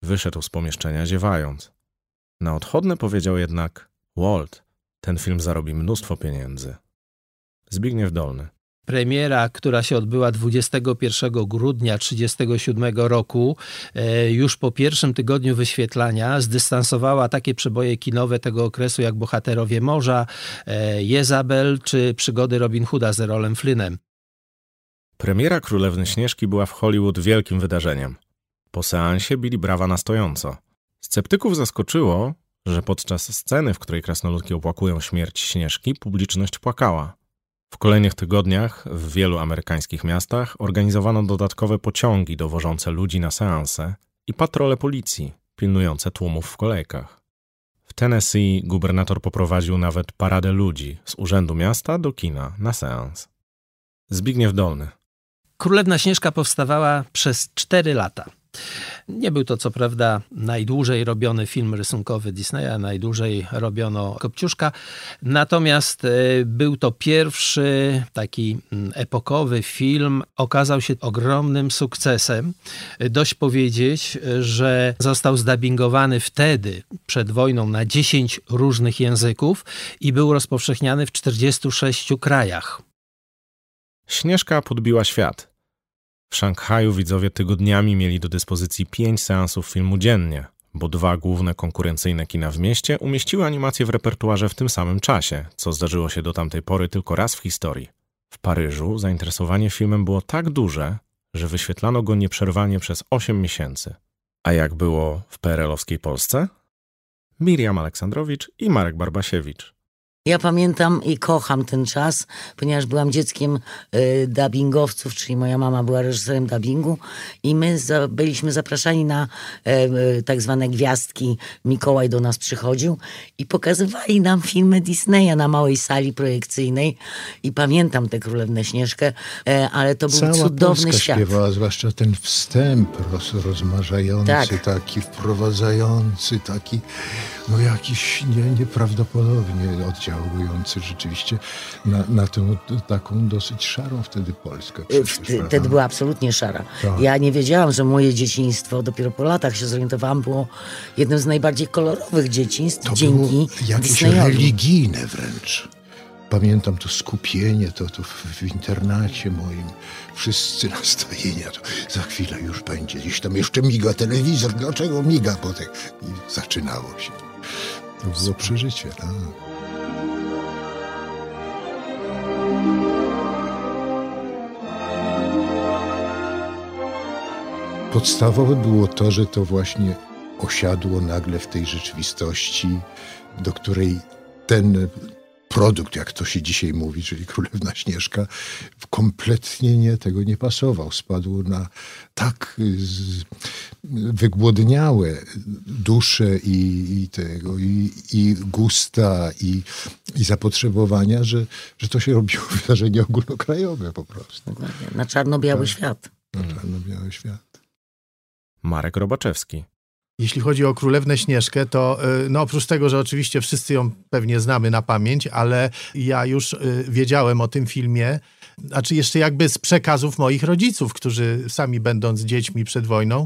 Speaker 1: Wyszedł z pomieszczenia ziewając. Na odchodne powiedział jednak: Walt, ten film zarobi mnóstwo pieniędzy. Zbigniew Dolny.
Speaker 7: Premiera, która się odbyła 21 grudnia 1937 roku, e, już po pierwszym tygodniu wyświetlania, zdystansowała takie przeboje kinowe tego okresu jak Bohaterowie Morza, e, Jezabel czy Przygody Robin Hooda z Erolem Flynnem.
Speaker 1: Premiera Królewny Śnieżki była w Hollywood wielkim wydarzeniem. Po seansie bili brawa na stojąco. Sceptyków zaskoczyło, że podczas sceny, w której krasnoludki opłakują śmierć Śnieżki, publiczność płakała. W kolejnych tygodniach w wielu amerykańskich miastach organizowano dodatkowe pociągi dowożące ludzi na seanse i patrole policji pilnujące tłumów w kolejkach. W Tennessee gubernator poprowadził nawet paradę ludzi z urzędu miasta do kina na seans. Zbigniew Dolny.
Speaker 7: Królewna Śnieżka powstawała przez 4 lata. Nie był to co prawda najdłużej robiony film rysunkowy Disneya, najdłużej robiono Kopciuszka, natomiast e, był to pierwszy taki mm, epokowy film, okazał się ogromnym sukcesem. Dość powiedzieć, że został zdubbingowany wtedy, przed wojną, na 10 różnych języków i był rozpowszechniany w 46 krajach.
Speaker 1: Śnieżka podbiła świat. W Szanghaju widzowie tygodniami mieli do dyspozycji pięć seansów filmu dziennie, bo dwa główne konkurencyjne kina w mieście umieściły animację w repertuarze w tym samym czasie, co zdarzyło się do tamtej pory tylko raz w historii. W Paryżu zainteresowanie filmem było tak duże, że wyświetlano go nieprzerwanie przez 8 miesięcy. A jak było w PRL-owskiej Polsce? Miriam Aleksandrowicz i Marek Barbasiewicz.
Speaker 19: Ja pamiętam i kocham ten czas, ponieważ byłam dzieckiem y, dubbingowców, czyli moja mama była reżyserem dubbingu i my za, byliśmy zapraszani na y, tak zwane gwiazdki. Mikołaj do nas przychodził i pokazywali nam filmy Disneya na małej sali projekcyjnej i pamiętam tę Królewną Śnieżkę, y, ale to był
Speaker 25: Cała
Speaker 19: cudowny
Speaker 25: Polska
Speaker 19: świat.
Speaker 25: śpiewała, zwłaszcza ten wstęp roz, rozmarzający,
Speaker 19: Tak.
Speaker 25: taki wprowadzający, taki no jakiś nie, nieprawdopodobnie rzeczywiście na, na tę taką dosyć szarą wtedy Polskę. Przecież, prawda?
Speaker 19: Wtedy była absolutnie szara.
Speaker 25: Tak.
Speaker 19: Ja nie wiedziałam, że moje dzieciństwo, dopiero po latach się zorientowałam, było jednym z najbardziej kolorowych dzieciństw
Speaker 25: To
Speaker 19: dzięki
Speaker 25: było jakieś
Speaker 19: Disneyowi.
Speaker 25: religijne wręcz. Pamiętam to skupienie, to, to w, w internacie moim. Wszyscy nastajenia, to za chwilę już będzie. Gdzieś tam jeszcze miga telewizor. Dlaczego miga? Bo tak i zaczynało się. To było przeżycie, tak. Podstawowe było to, że to właśnie osiadło nagle w tej rzeczywistości, do której ten produkt, jak to się dzisiaj mówi, czyli Królewna Śnieżka, kompletnie nie, tego nie pasował. Spadł na tak z, wygłodniałe dusze i, i tego, i, i gusta, i, i zapotrzebowania, że, że to się robiło wydarzenie ogólnokrajowe po prostu.
Speaker 19: Na czarno-biały
Speaker 25: Tak.
Speaker 19: świat.
Speaker 25: Na czarno-biały świat.
Speaker 1: Marek Robaczewski.
Speaker 26: Jeśli chodzi o Królewnę Śnieżkę, to y, no oprócz tego, że oczywiście wszyscy ją pewnie znamy na pamięć, ale ja już y, wiedziałem o tym filmie, znaczy jeszcze jakby z przekazów moich rodziców, którzy sami będąc dziećmi przed wojną,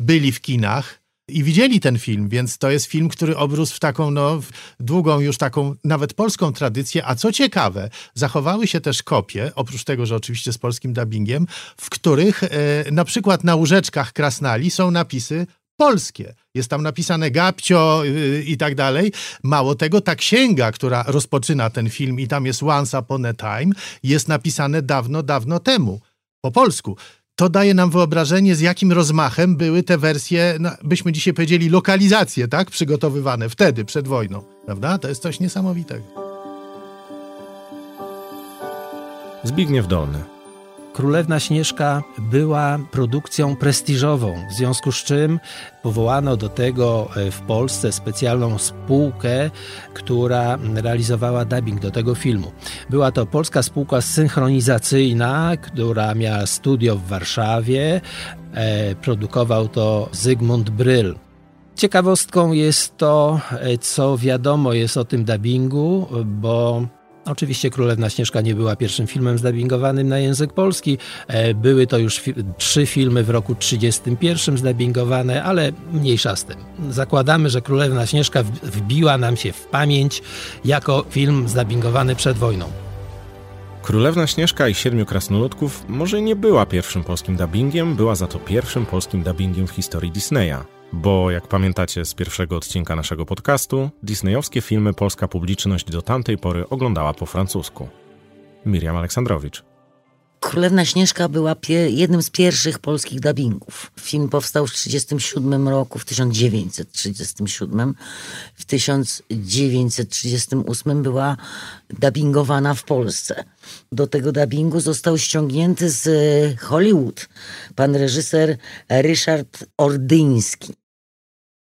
Speaker 26: byli w kinach i widzieli ten film, więc to jest film, który obrósł w taką no, długą już taką nawet polską tradycję, a co ciekawe, zachowały się też kopie, oprócz tego, że oczywiście z polskim dubbingiem, w których e, na przykład na łóżeczkach krasnali są napisy polskie. Jest tam napisane Gabcio yy, i tak dalej. Mało tego, ta księga, która rozpoczyna ten film i tam jest Once Upon a Time, jest napisane dawno, dawno temu. Po polsku. To daje nam wyobrażenie, z jakim rozmachem były te wersje, no, byśmy dzisiaj powiedzieli, lokalizacje, tak? Przygotowywane wtedy, przed wojną. Prawda? To jest coś niesamowitego.
Speaker 1: Zbigniew Dolny.
Speaker 7: Królewna Śnieżka była produkcją prestiżową, w związku z czym powołano do tego e, w Polsce specjalną spółkę, która realizowała dubbing do tego filmu. Była to polska spółka synchronizacyjna, która miała studio w Warszawie. E, Produkował to Zygmunt Bryl. Ciekawostką jest to, e, co wiadomo jest o tym dubbingu, bo Oczywiście Królewna Śnieżka nie była pierwszym filmem zdubbingowanym na język polski. E, Były to już fi trzy filmy w roku 1931 zdubbingowane, ale mniejsza z tym. Zakładamy, że Królewna Śnieżka wbiła nam się w pamięć jako film zdubbingowany przed wojną.
Speaker 1: Królewna Śnieżka i Siedmiu Krasnoludków może nie była pierwszym polskim dubbingiem, była za to pierwszym polskim dubbingiem w historii Disneya. Bo, jak pamiętacie z pierwszego odcinka naszego podcastu, disneyowskie filmy polska publiczność do tamtej pory oglądała po francusku. Miriam Aleksandrowicz.
Speaker 19: Królewna Śnieżka była pie- jednym z pierwszych polskich dubbingów. Film powstał w 1937 roku, w 1937. W 1938 była dubbingowana w Polsce. Do tego dubbingu został ściągnięty z e, Hollywood pan reżyser Ryszard Ordyński.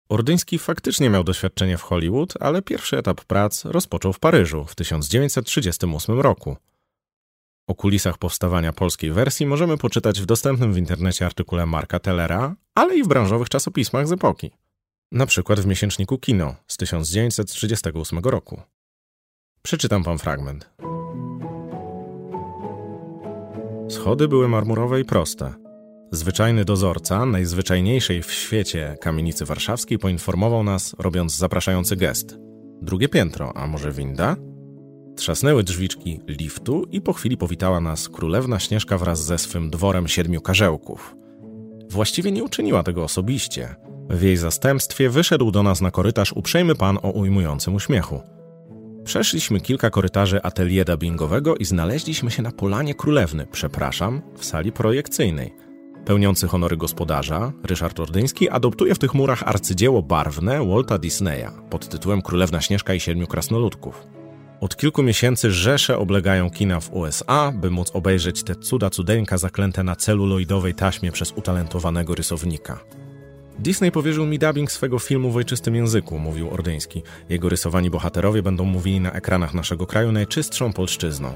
Speaker 1: Ordyński faktycznie miał doświadczenie w Hollywood, ale pierwszy etap prac rozpoczął w Paryżu w 1938 roku. O kulisach powstawania polskiej wersji możemy poczytać w dostępnym w internecie artykule Marka Tellera, ale i w branżowych czasopismach z epoki. Na przykład w miesięczniku Kino z 1938 roku. Przeczytam wam fragment. Schody były marmurowe i proste. Zwyczajny dozorca najzwyczajniejszej w świecie kamienicy warszawskiej poinformował nas, robiąc zapraszający gest. Drugie piętro, a może winda? Trzasnęły drzwiczki liftu i po chwili powitała nas królewna Śnieżka wraz ze swym dworem siedmiu karzełków. Właściwie nie uczyniła tego osobiście. W jej zastępstwie wyszedł do nas na korytarz uprzejmy pan o ujmującym uśmiechu. Przeszliśmy kilka korytarzy atelier dubbingowego i znaleźliśmy się na polanie królewny, przepraszam, w sali projekcyjnej. Pełniący honory gospodarza, Ryszard Ordyński, adoptuje w tych murach arcydzieło barwne Walta Disneya pod tytułem Królewna Śnieżka i Siedmiu Krasnoludków. Od kilku miesięcy rzesze oblegają kina w USA, by móc obejrzeć te cuda cudeńka zaklęte na celuloidowej taśmie przez utalentowanego rysownika. Disney powierzył mi dubbing swego filmu w ojczystym języku, mówił Ordyński. Jego rysowani bohaterowie będą mówili na ekranach naszego kraju najczystszą polszczyzną.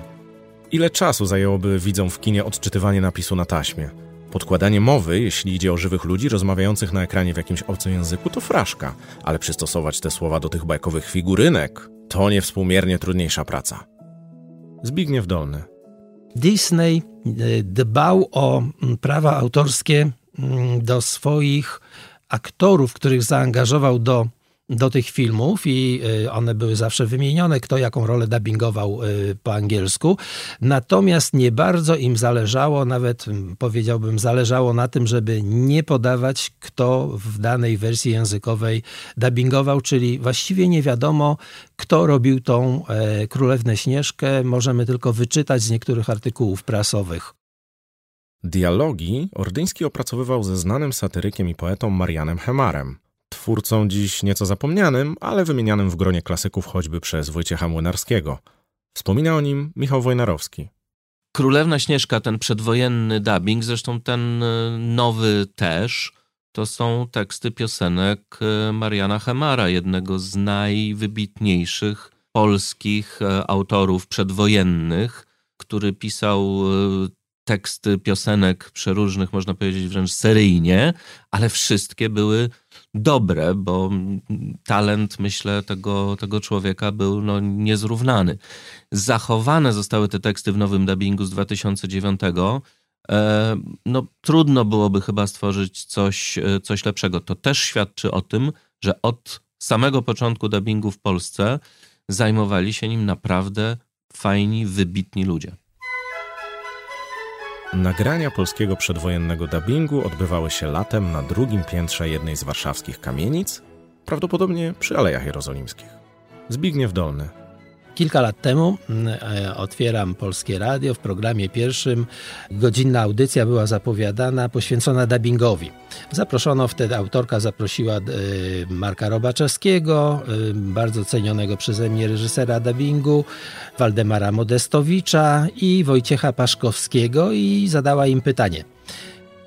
Speaker 1: Ile czasu zajęłoby widzom w kinie odczytywanie napisu na taśmie? Podkładanie mowy, jeśli idzie o żywych ludzi rozmawiających na ekranie w jakimś obcym języku, to fraszka, ale przystosować te słowa do tych bajkowych figurynek to niewspółmiernie trudniejsza praca. Zbigniew Dolny.
Speaker 7: Disney e, dbał o mm, prawa autorskie mm, do swoich aktorów, których zaangażował do, do tych filmów i e, one były zawsze wymienione, kto jaką rolę dubbingował e, po angielsku. Natomiast nie bardzo im zależało, nawet powiedziałbym, zależało na tym, żeby nie podawać, kto w danej wersji językowej dubbingował, czyli właściwie nie wiadomo, kto robił tą e, Królewnę Śnieżkę. Możemy tylko wyczytać z niektórych artykułów prasowych.
Speaker 1: Dialogi Ordyński opracowywał ze znanym satyrykiem i poetą Marianem Hemarem, twórcą dziś nieco zapomnianym, ale wymienianym w gronie klasyków choćby przez Wojciecha Młynarskiego. Wspomina o nim Michał Wojnarowski.
Speaker 27: Królewna Śnieżka, ten przedwojenny dubbing, zresztą ten y, nowy też, to są teksty piosenek y, Mariana Hemara, jednego z najwybitniejszych polskich y, autorów przedwojennych, który pisał teksty piosenek przeróżnych, można powiedzieć wręcz seryjnie, ale wszystkie były dobre, bo talent, myślę, tego, tego człowieka był no, niezrównany. Zachowane zostały te teksty w nowym dubbingu z 2009. E, no, trudno byłoby chyba stworzyć coś, e, coś lepszego. To też świadczy o tym, że od samego początku dubbingu w Polsce zajmowali się nim naprawdę fajni, wybitni ludzie.
Speaker 1: Nagrania polskiego przedwojennego dubbingu odbywały się latem na drugim piętrze jednej z warszawskich kamienic, prawdopodobnie przy Alejach Jerozolimskich. Zbigniew Dolny,
Speaker 7: Kilka lat temu mm, e, otwieram Polskie Radio. W programie pierwszym godzinna audycja była zapowiadana, poświęcona dubbingowi. Zaproszono wtedy, autorka zaprosiła e, Marka Robaczewskiego, e, bardzo cenionego przeze mnie reżysera dubbingu, Waldemara Modestowicza i Wojciecha Paszkowskiego i zadała im pytanie.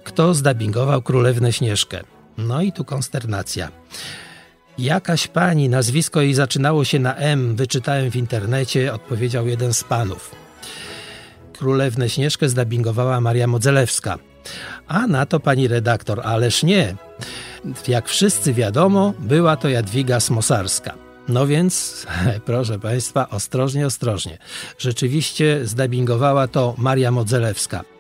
Speaker 7: Kto zdubbingował Królewnę Śnieżkę? No i tu konsternacja. Jakaś pani, nazwisko jej zaczynało się na M, wyczytałem w internecie, odpowiedział jeden z panów. Królewnę Śnieżkę zdubbingowała Maria Modzelewska. A na to pani redaktor, ależ nie. Jak wszyscy wiadomo, była to Jadwiga Smosarska. No więc, proszę Państwa, ostrożnie, ostrożnie. Rzeczywiście zdubbingowała to Maria Modzelewska.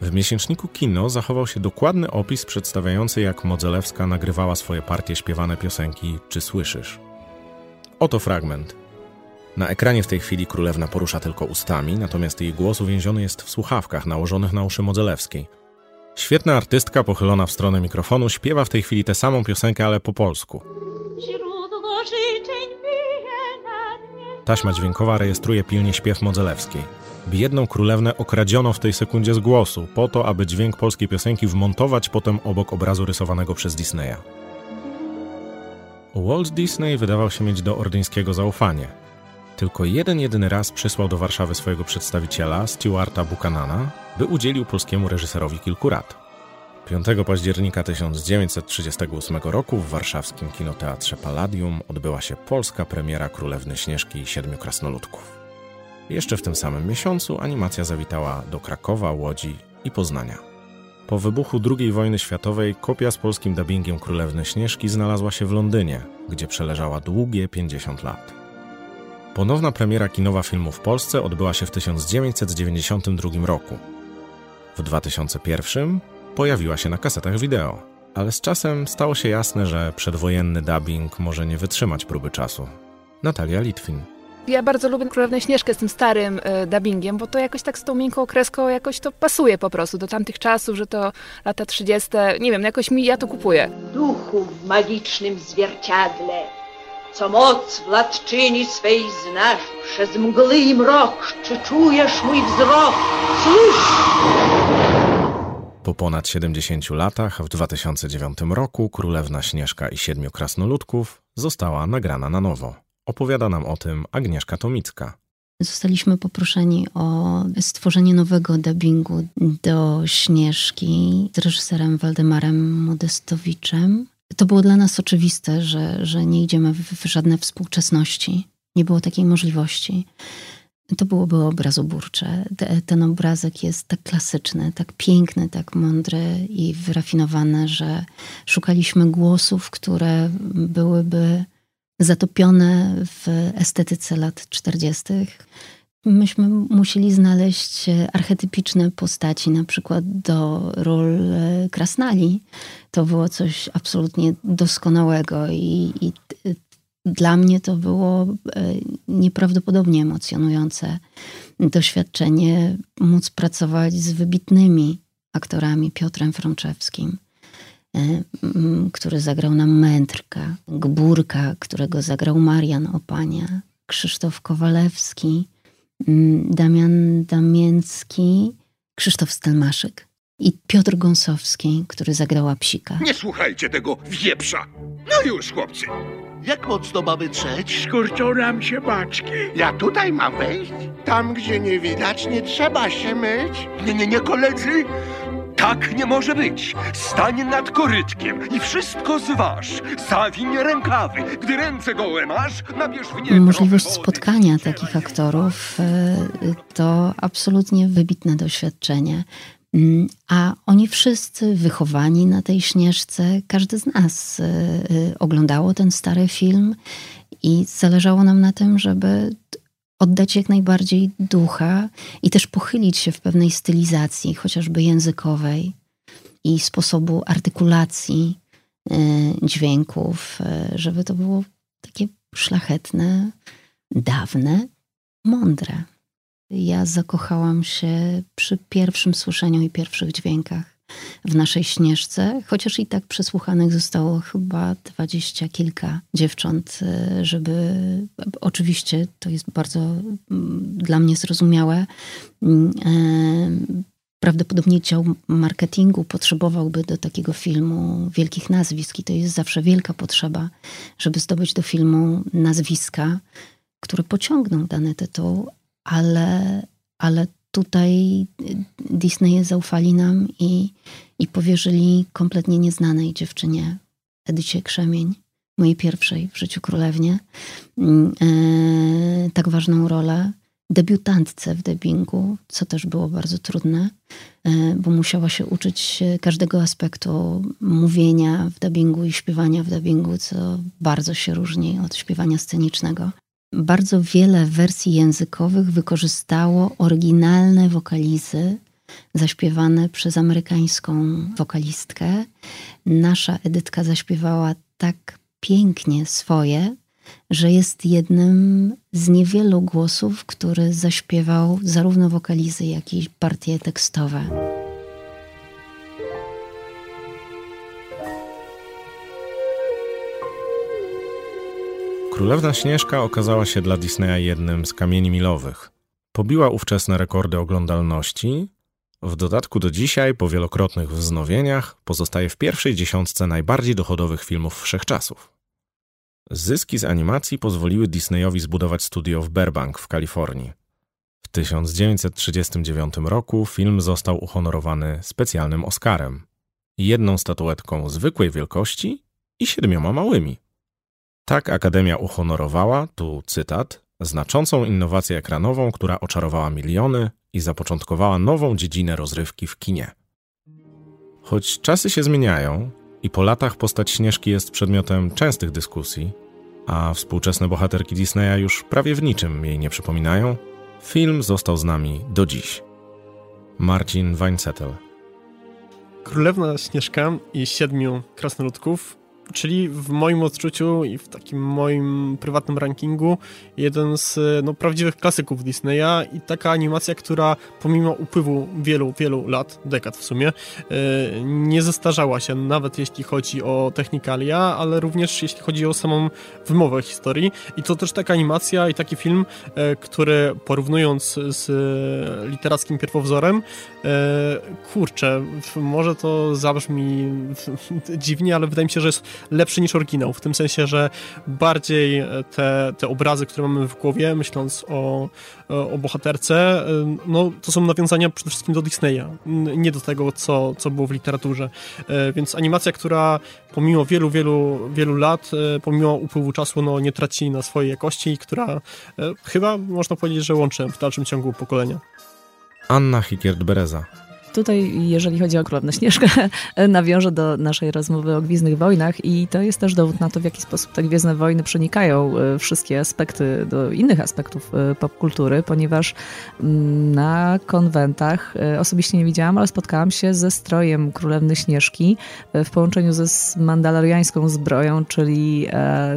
Speaker 1: W miesięczniku Kino zachował się dokładny opis przedstawiający, jak Modzelewska nagrywała swoje partie śpiewane piosenki Czy słyszysz? Oto fragment. Na ekranie w tej chwili królewna porusza tylko ustami, natomiast jej głos uwięziony jest w słuchawkach nałożonych na uszy Modzelewskiej. Świetna artystka pochylona w stronę mikrofonu śpiewa w tej chwili tę samą piosenkę, ale po polsku. Taśma dźwiękowa rejestruje pilnie śpiew Modzelewskiej. Biedną królewnę okradziono w tej sekundzie z głosu, po to, aby dźwięk polskiej piosenki wmontować potem obok obrazu rysowanego przez Disneya. Walt Disney wydawał się mieć do Ordyńskiego zaufanie. Tylko jeden jedyny raz przysłał do Warszawy swojego przedstawiciela, Stewarta Buchanana, by udzielił polskiemu reżyserowi kilku rad. 5 października 1938 roku w warszawskim kinoteatrze Palladium odbyła się polska premiera Królewny Śnieżki i Siedmiu Krasnoludków. Jeszcze w tym samym miesiącu animacja zawitała do Krakowa, Łodzi i Poznania. Po wybuchu II wojny światowej kopia z polskim dubbingiem Królewny Śnieżki znalazła się w Londynie, gdzie przeleżała długie 50 lat. Ponowna premiera kinowa filmu w Polsce odbyła się w 1992 roku. W 2001 pojawiła się na kasetach wideo, ale z czasem stało się jasne, że przedwojenny dubbing może nie wytrzymać próby czasu. Natalia Litwin.
Speaker 28: Ja bardzo lubię Królewnę Śnieżkę z tym starym y, dubbingiem, bo to jakoś tak z tą miękką kreską jakoś to pasuje po prostu do tamtych czasów, że to lata 30. Nie wiem, jakoś mi, ja to kupuję.
Speaker 20: Duchu w magicznym zwierciadle, co moc władczyni swej znasz, przez mgły i mrok, czy czujesz mój wzrok? Cóż!
Speaker 1: Po ponad 70 latach, w 2009 roku, Królewna Śnieżka i Siedmiu Krasnoludków została nagrana na nowo. Opowiada nam o tym Agnieszka Tomicka.
Speaker 29: Zostaliśmy poproszeni o stworzenie nowego dubbingu do Śnieżki z reżyserem Waldemarem Modestowiczem. To było dla nas oczywiste, że, że nie idziemy w, w żadne współczesności. Nie było takiej możliwości. To byłoby obrazoburcze. Te, ten obrazek jest tak klasyczny, tak piękny, tak mądry i wyrafinowany, że szukaliśmy głosów, które byłyby zatopione w estetyce lat 40. Myśmy musieli znaleźć archetypiczne postaci, na przykład do ról e, krasnali. To było coś absolutnie doskonałego i, i dla mnie to było e, nieprawdopodobnie emocjonujące doświadczenie móc pracować z wybitnymi aktorami Piotrem Frączewskim, e, który zagrał nam Mędrka, Gbórka, którego zagrał Marian Opania, Krzysztof Kowalewski, Damian Damięcki, Krzysztof Stelmaszyk. i Piotr Gąsowski, który zagrała psika.
Speaker 8: Nie słuchajcie tego wieprza. No już, chłopcy.
Speaker 30: Jak mocno mamy trzeć?
Speaker 8: Skurczą nam się baczki. Ja tutaj mam wejść? Tam, gdzie nie widać, nie trzeba się myć. Nie, nie, nie, koledzy. Tak nie może być. Stań nad korytkiem i wszystko zważ. Zawiń rękawy. Gdy ręce gołe masz, nabierz w nie
Speaker 29: Możliwość spotkania takich aktorów y, to absolutnie wybitne doświadczenie. Mm, A oni wszyscy wychowani na tej śnieżce, każdy z nas y, y, oglądało ten stary film i zależało nam na tym, żeby oddać jak najbardziej ducha i też pochylić się w pewnej stylizacji, chociażby językowej i sposobu artykulacji y, dźwięków, y, żeby to było takie szlachetne, dawne, mądre. Ja zakochałam się przy pierwszym słyszeniu i pierwszych dźwiękach w naszej śnieżce, chociaż i tak przesłuchanych zostało chyba dwadzieścia kilka dziewcząt, y, żeby oczywiście to jest bardzo mm, dla mnie zrozumiałe. mm, e, Prawdopodobnie dział marketingu potrzebowałby do takiego filmu wielkich nazwisk i to jest zawsze wielka potrzeba, żeby zdobyć do filmu nazwiska, które pociągną dany tytuł, ale, ale tutaj Disney zaufali nam i, i powierzyli kompletnie nieznanej dziewczynie, Edycie Krzemień, mojej pierwszej w życiu królewnie, mm, e, tak ważną rolę. Debiutantce w dubbingu, co też było bardzo trudne, e, bo musiała się uczyć każdego aspektu mówienia w dubbingu i śpiewania w dubbingu, co bardzo się różni od śpiewania scenicznego. Bardzo wiele wersji językowych wykorzystało oryginalne wokalizy zaśpiewane przez amerykańską wokalistkę. Nasza Edytka zaśpiewała tak pięknie swoje, że jest jednym z niewielu głosów, który zaśpiewał zarówno wokalizy, jak i partie tekstowe.
Speaker 1: Królewna Śnieżka okazała się dla Disneya jednym z kamieni milowych. Pobiła ówczesne rekordy oglądalności. W dodatku do dzisiaj, po wielokrotnych wznowieniach, pozostaje w pierwszej dziesiątce najbardziej dochodowych filmów wszechczasów. Zyski z animacji pozwoliły Disneyowi zbudować studio w Burbank w Kalifornii. W 1939 roku film został uhonorowany specjalnym Oscarem. Jedną statuetką zwykłej wielkości i siedmioma małymi. Tak Akademia uhonorowała, tu cytat, znaczącą innowację ekranową, która oczarowała miliony i zapoczątkowała nową dziedzinę rozrywki w kinie. Choć czasy się zmieniają i po latach postać Śnieżki jest przedmiotem częstych dyskusji, a współczesne bohaterki Disneya już prawie w niczym jej nie przypominają, film został z nami do dziś. Marcin Weinzettel
Speaker 21: Królewna Śnieżka i Siedmiu Krasnoludków, czyli w moim odczuciu i w takim moim prywatnym rankingu jeden z no, prawdziwych klasyków Disneya i taka animacja, która pomimo upływu wielu, wielu lat, dekad w sumie, yy, nie zestarzała się, nawet jeśli chodzi o technikalia, ale również jeśli chodzi o samą wymowę historii. I to też taka animacja i taki film, yy, który porównując z literackim pierwowzorem, kurczę, może to zabrzmi dziwnie, ale wydaje mi się, że jest lepszy niż oryginał, w tym sensie, że bardziej te, te obrazy, które mamy w głowie, myśląc o, o bohaterce, no to są nawiązania przede wszystkim do Disneya, nie do tego, co, co było w literaturze. Więc animacja, która pomimo wielu, wielu, wielu lat, pomimo upływu czasu, no nie traci na swojej jakości i która chyba można powiedzieć, że łączy w dalszym ciągu pokolenia.
Speaker 1: Anna Hikiert-Bereza
Speaker 31: Tutaj, jeżeli chodzi o Królewną Śnieżkę, nawiążę do naszej rozmowy o Gwiezdnych Wojnach i to jest też dowód na to, w jaki sposób te Gwiezdne Wojny przenikają wszystkie aspekty do innych aspektów popkultury, ponieważ na konwentach osobiście nie widziałam, ale spotkałam się ze strojem Królewny Śnieżki w połączeniu ze mandaloriańską zbroją, czyli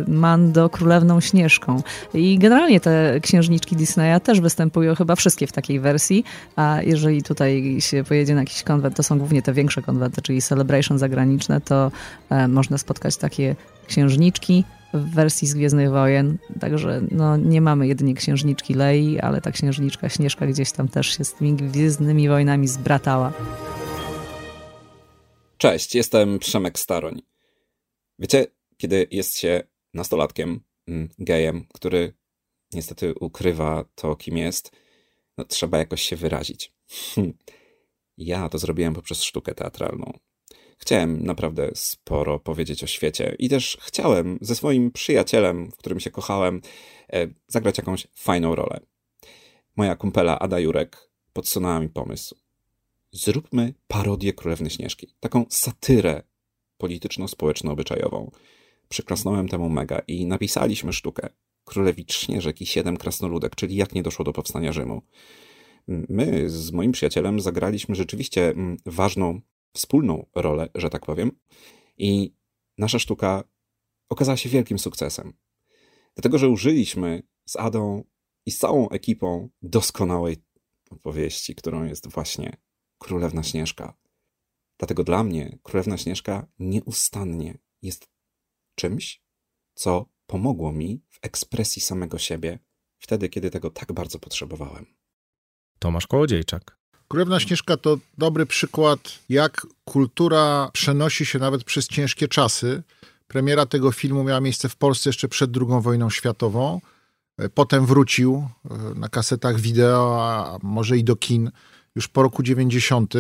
Speaker 31: Mando Królewną Śnieżką. I generalnie te księżniczki Disneya też występują chyba wszystkie w takiej wersji, a jeżeli tutaj się pojedzie na jakiś konwent, to są głównie te większe konwenty, czyli celebration zagraniczne, to e, można spotkać takie księżniczki w wersji z Gwiezdnych Wojen, także no, nie mamy jedynie księżniczki Lei, ale ta księżniczka Śnieżka gdzieś tam też się z tymi Gwiezdnymi Wojnami zbratała.
Speaker 32: Cześć, jestem Przemek Staroń. Wiecie, kiedy jest się nastolatkiem, mm, gejem, który niestety ukrywa to, kim jest, no, trzeba jakoś się wyrazić. Ja to zrobiłem poprzez sztukę teatralną. Chciałem naprawdę sporo powiedzieć o świecie i też chciałem ze swoim przyjacielem, w którym się kochałem, e, zagrać jakąś fajną rolę. Moja kumpela Ada Jurek podsunęła mi pomysł. Zróbmy parodię Królewny Śnieżki. Taką satyrę polityczno-społeczno-obyczajową. Przyklasnąłem temu mega i napisaliśmy sztukę. Królewicz Śnieżek i Siedem Krasnoludek, czyli jak nie doszło do powstania Rzymu. My z moim przyjacielem zagraliśmy rzeczywiście mm, ważną, wspólną rolę, że tak powiem. I nasza sztuka okazała się wielkim sukcesem. Dlatego, że użyliśmy z Adą i z całą ekipą doskonałej opowieści, którą jest właśnie Królewna Śnieżka. Dlatego dla mnie Królewna Śnieżka nieustannie jest czymś, co pomogło mi w ekspresji samego siebie wtedy, kiedy tego tak bardzo potrzebowałem.
Speaker 1: Tomasz Kołodziejczak.
Speaker 25: Królewna Śnieżka to dobry przykład, jak kultura przenosi się nawet przez ciężkie czasy. Premiera tego filmu miała miejsce w Polsce jeszcze przed II wojną światową. E, Potem wrócił e, na kasetach wideo, a może i do kin już po roku 90.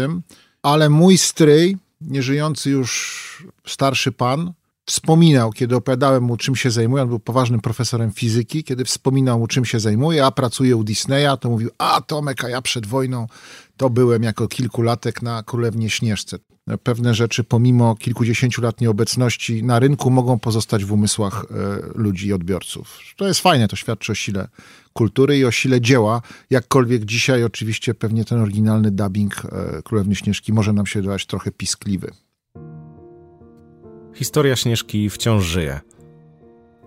Speaker 25: Ale mój stryj, nieżyjący już starszy pan, wspominał, kiedy opowiadałem mu, czym się zajmuje, on był poważnym profesorem fizyki, kiedy wspominał mu, czym się zajmuje, a pracuje u Disneya, to mówił, a Tomek, a ja przed wojną to byłem jako kilkulatek na Królewnie Śnieżce. Pewne rzeczy, pomimo kilkudziesięciu lat nieobecności na rynku, mogą pozostać w umysłach e, ludzi i odbiorców. To jest fajne, to świadczy o sile kultury i o sile dzieła, jakkolwiek dzisiaj oczywiście pewnie ten oryginalny dubbing e, Królewny Śnieżki może nam się wydawać trochę piskliwy.
Speaker 1: Historia Śnieżki wciąż żyje.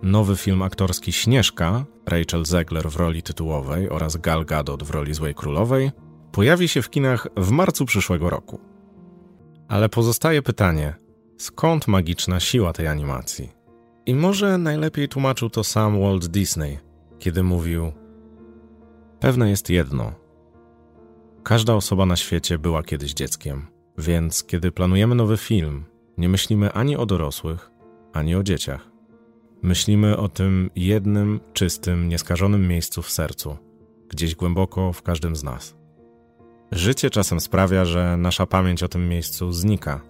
Speaker 1: Nowy film aktorski Śnieżka, Rachel Zegler w roli tytułowej oraz Gal Gadot w roli Złej Królowej, pojawi się w kinach w marcu przyszłego roku. Ale pozostaje pytanie, skąd magiczna siła tej animacji? I może najlepiej tłumaczył to sam Walt Disney, kiedy mówił: Pewne jest jedno. Każda osoba na świecie była kiedyś dzieckiem, więc kiedy planujemy nowy film, nie myślimy ani o dorosłych, ani o dzieciach. Myślimy o tym jednym, czystym, nieskażonym miejscu w sercu, gdzieś głęboko w każdym z nas. Życie czasem sprawia, że nasza pamięć o tym miejscu znika.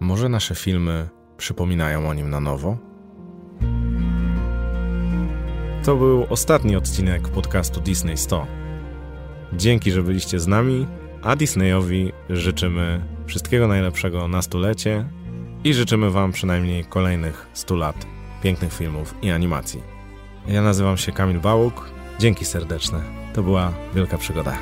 Speaker 1: Może nasze filmy przypominają o nim na nowo? To był ostatni odcinek podcastu Disney 100. Dzięki, że byliście z nami, a Disneyowi życzymy wszystkiego najlepszego na stulecie i życzymy Wam przynajmniej kolejnych 100 lat pięknych filmów i animacji. Ja nazywam się Kamil Bałuk. Dzięki serdeczne. To była wielka przygoda.